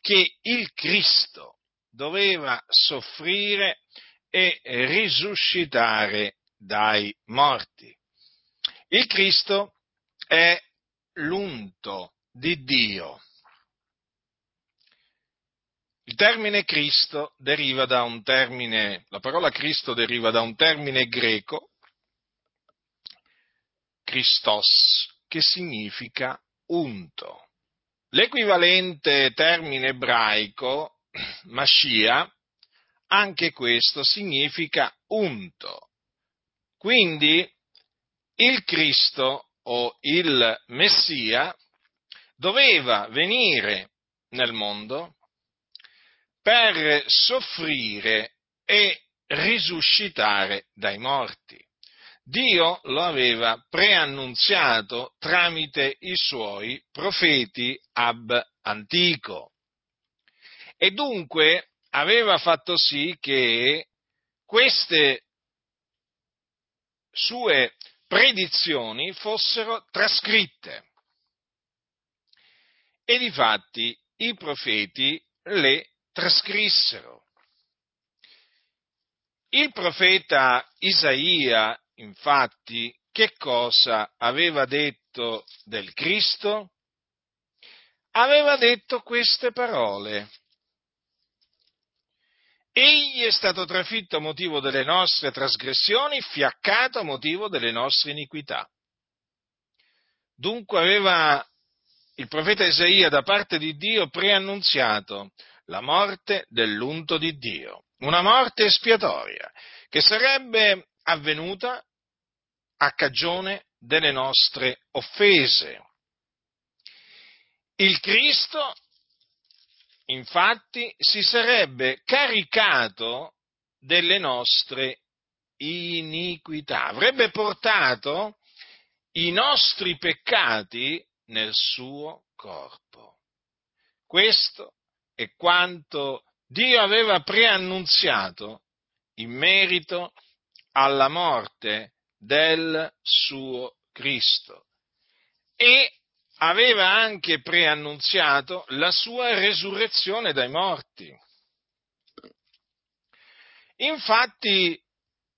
che il Cristo doveva soffrire e risuscitare dai morti. Il Cristo è l'unto di Dio. Il termine Cristo deriva da un termine, la parola Cristo deriva da un termine greco, Christos, che significa unto. L'equivalente termine ebraico, Mascia, anche questo significa unto. Quindi il Cristo o il Messia doveva venire nel mondo per soffrire e risuscitare dai morti. Dio lo aveva preannunziato tramite i suoi profeti ab antico. E dunque aveva fatto sì che queste sue predizioni fossero trascritte. E difatti i profeti le trascrissero. Il profeta Isaia, infatti, che cosa aveva detto del Cristo? Aveva detto queste parole. Egli è stato trafitto a motivo delle nostre trasgressioni, fiaccato a motivo delle nostre iniquità. Dunque aveva il profeta Isaia da parte di Dio preannunziato la morte dell'unto di Dio, una morte espiatoria che sarebbe avvenuta a cagione delle nostre offese. Il Cristo infatti si sarebbe caricato delle nostre iniquità, avrebbe portato i nostri peccati nel suo corpo. Questo è quanto Dio aveva preannunziato in merito alla morte del suo Cristo e aveva anche preannunziato la sua resurrezione dai morti. Infatti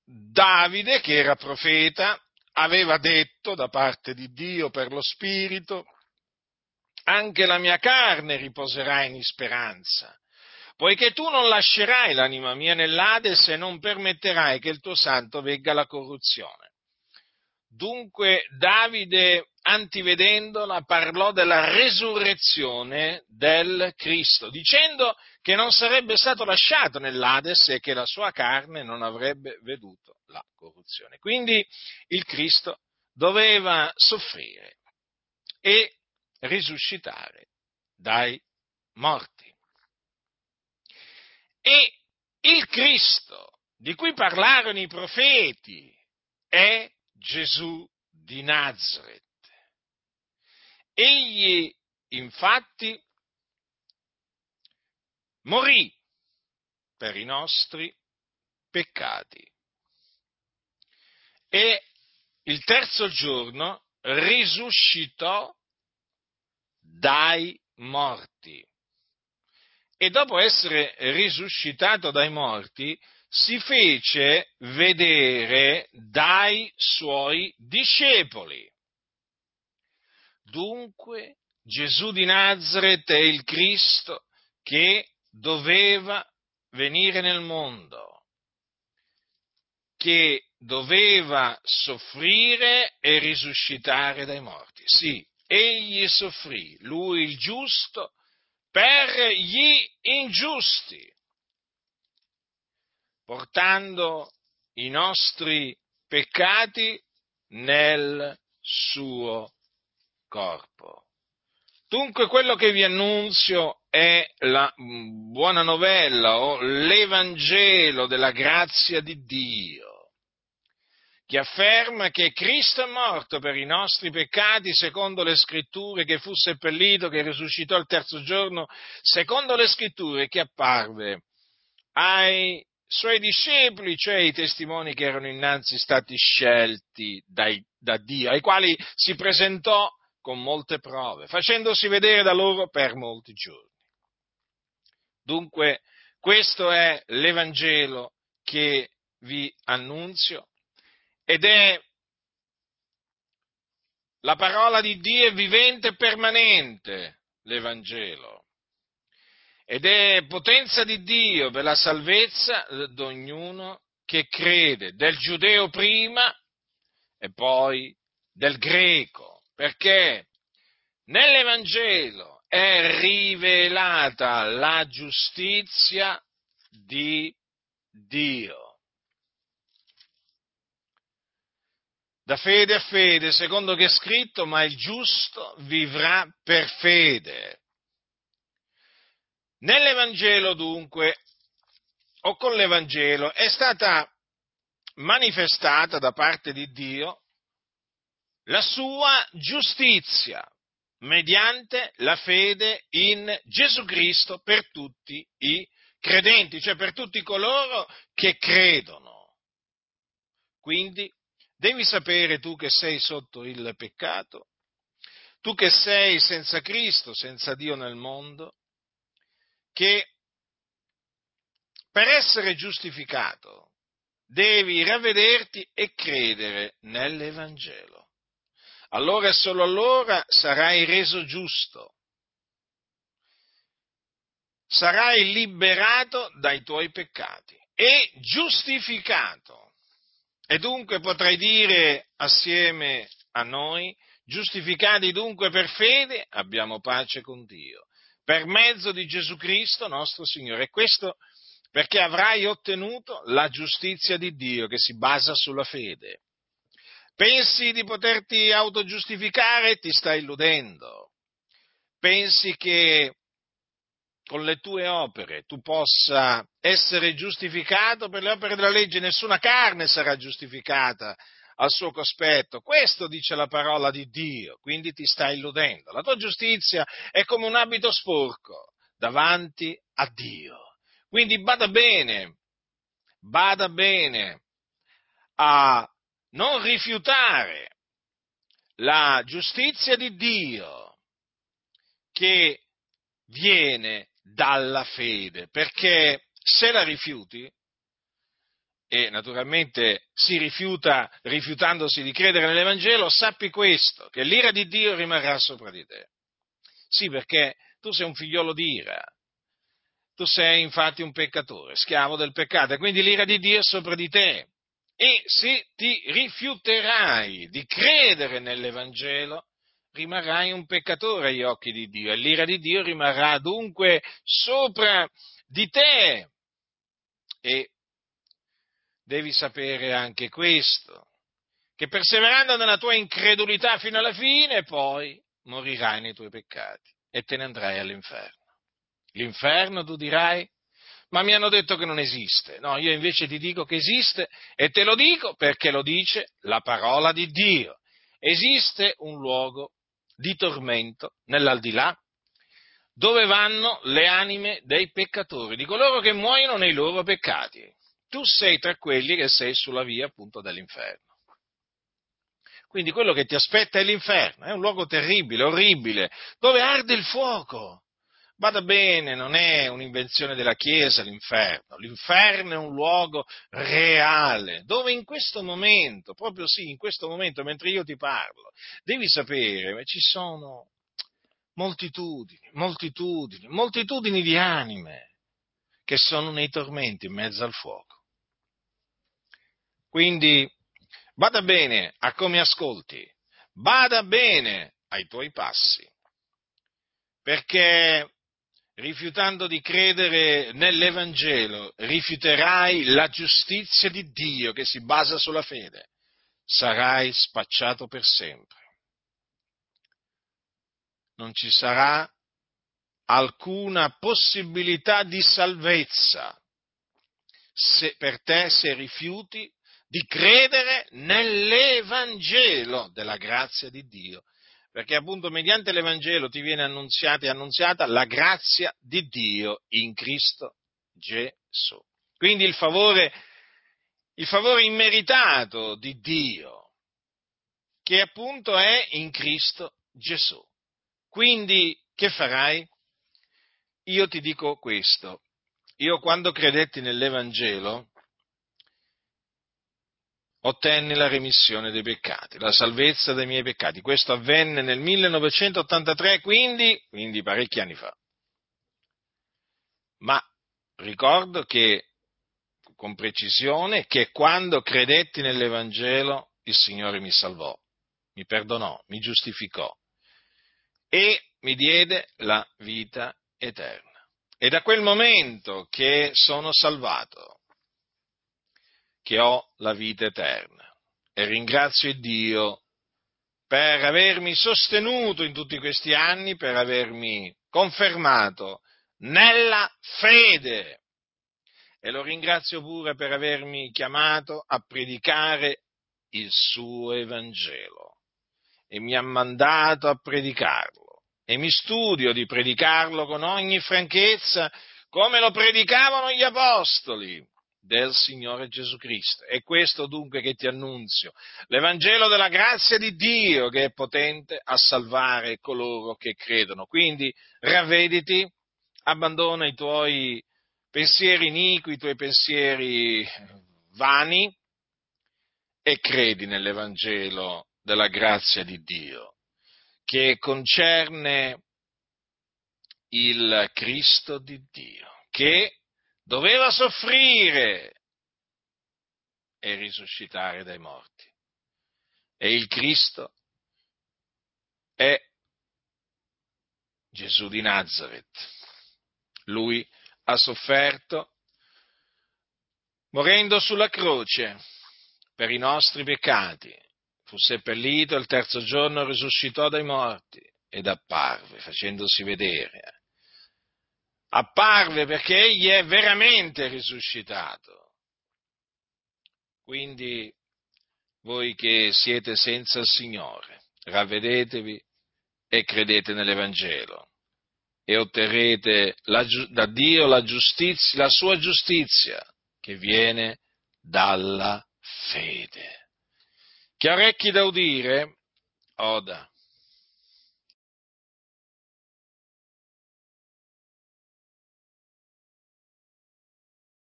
Davide, che era profeta, aveva detto da parte di Dio per lo Spirito, anche la mia carne riposerà in speranza, poiché tu non lascerai l'anima mia nell'Ades e non permetterai che il tuo santo vegga la corruzione. Dunque Davide, antivedendola, parlò della resurrezione del Cristo, dicendo che non sarebbe stato lasciato nell'Ades e che la sua carne non avrebbe veduto la corruzione. Quindi il Cristo doveva soffrire e risuscitare dai morti. E il Cristo di cui parlarono i profeti è Gesù di Nazareth. Egli infatti morì per i nostri peccati e il terzo giorno risuscitò dai morti. E dopo essere risuscitato dai morti, si fece vedere dai suoi discepoli. Dunque Gesù di Nazareth è il Cristo che doveva venire nel mondo, che doveva soffrire e risuscitare dai morti. Sì, egli soffrì, lui il giusto, per gli ingiusti portando i nostri peccati nel suo corpo. Dunque quello che vi annunzio è la buona novella o l'Evangelo della grazia di Dio, che afferma che Cristo è morto per i nostri peccati secondo le scritture, che fu seppellito, che risuscitò il terzo giorno, secondo le scritture che apparve ai suoi discepoli, cioè i testimoni che erano innanzi stati scelti dai, da Dio, ai quali si presentò con molte prove, facendosi vedere da loro per molti giorni. Dunque, questo è l'Evangelo che vi annunzio ed è la parola di Dio vivente e permanente, l'Evangelo. Ed è potenza di Dio per la salvezza di ognuno che crede, del giudeo prima e poi del greco, perché nell'Evangelo è rivelata la giustizia di Dio. da fede a fede, secondo che è scritto, ma il giusto vivrà per fede. Nell'Evangelo dunque, o con l'Evangelo, è stata manifestata da parte di Dio la sua giustizia mediante la fede in Gesù Cristo per tutti i credenti, cioè per tutti coloro che credono. Quindi Devi sapere tu che sei sotto il peccato, tu che sei senza Cristo, senza Dio nel mondo, che per essere giustificato devi ravvederti e credere nell'Evangelo. Allora e solo allora sarai reso giusto, sarai liberato dai tuoi peccati e giustificato. E dunque potrei dire assieme a noi, giustificati dunque per fede, abbiamo pace con Dio, per mezzo di Gesù Cristo nostro Signore. E questo perché avrai ottenuto la giustizia di Dio che si basa sulla fede. Pensi di poterti autogiustificare? Ti stai illudendo. Pensi che con le tue opere tu possa essere giustificato per le opere della legge, nessuna carne sarà giustificata al suo cospetto. Questo dice la parola di Dio, quindi ti stai illudendo. La tua giustizia è come un abito sporco davanti a Dio. Quindi bada bene, bada bene a non rifiutare la giustizia di Dio che viene dalla fede, perché se la rifiuti, e naturalmente si rifiuta rifiutandosi di credere nell'Evangelo, sappi questo, che l'ira di Dio rimarrà sopra di te. Sì, perché tu sei un figliolo di ira, tu sei infatti un peccatore, schiavo del peccato, e quindi l'ira di Dio è sopra di te. E se ti rifiuterai di credere nell'Evangelo, rimarrai un peccatore agli occhi di Dio e l'ira di Dio rimarrà dunque sopra di te. E devi sapere anche questo, che perseverando nella tua incredulità fino alla fine, poi morirai nei tuoi peccati e te ne andrai all'inferno. L'inferno, tu dirai, ma mi hanno detto che non esiste. No, io invece ti dico che esiste e te lo dico perché lo dice la parola di Dio. Esiste un luogo di tormento nell'aldilà, dove vanno le anime dei peccatori, di coloro che muoiono nei loro peccati. Tu sei tra quelli che sei sulla via appunto dell'inferno. Quindi quello che ti aspetta è l'inferno, è un luogo terribile, orribile, dove arde il fuoco. Bada bene, non è un'invenzione della Chiesa l'inferno, l'inferno è un luogo reale, dove in questo momento, proprio sì, in questo momento, mentre io ti parlo, devi sapere, ci sono moltitudini, moltitudini, moltitudini di anime che sono nei tormenti in mezzo al fuoco. Quindi, bada bene a come ascolti, bada bene ai tuoi passi, perché rifiutando di credere nell'Evangelo, rifiuterai la giustizia di Dio che si basa sulla fede, sarai spacciato per sempre. Non ci sarà alcuna possibilità di salvezza se, per te se rifiuti di credere nell'Evangelo della grazia di Dio perché appunto mediante l'Evangelo ti viene annunziata e annunziata la grazia di Dio in Cristo Gesù. Quindi il favore, il favore immeritato di Dio, che appunto è in Cristo Gesù. Quindi che farai? io ti dico questo, io quando credetti nell'Evangelo ottenni la remissione dei peccati, la salvezza dei miei peccati. Questo avvenne nel 1983, quindi, quindi parecchi anni fa. Ma ricordo che, con precisione, che quando credetti nell'Evangelo il Signore mi salvò, mi perdonò, mi giustificò e mi diede la vita eterna. E da quel momento che sono salvato, che ho la vita eterna. E ringrazio Dio per avermi sostenuto in tutti questi anni, per avermi confermato nella fede. E lo ringrazio pure per avermi chiamato a predicare il suo Evangelo. E mi ha mandato a predicarlo e mi studio di predicarlo con ogni franchezza come lo predicavano gli apostoli del Signore Gesù Cristo. È questo dunque che ti annunzio, l'Evangelo della grazia di Dio che è potente a salvare coloro che credono. Quindi ravvediti, abbandona i tuoi pensieri iniqui, i tuoi pensieri vani e credi nell'Evangelo della grazia di Dio che concerne il Cristo di Dio, che doveva soffrire e risuscitare dai morti. E il Cristo è Gesù di Nazareth. Lui ha sofferto morendo sulla croce per i nostri peccati fu seppellito, il terzo giorno risuscitò dai morti ed apparve, facendosi vedere. Apparve perché egli è veramente risuscitato. Quindi voi che siete senza il Signore, ravvedetevi e credete nell'Evangelo e otterrete la, da Dio la, giustizia, la sua giustizia che viene dalla fede. Chi ha orecchi da udire, oda.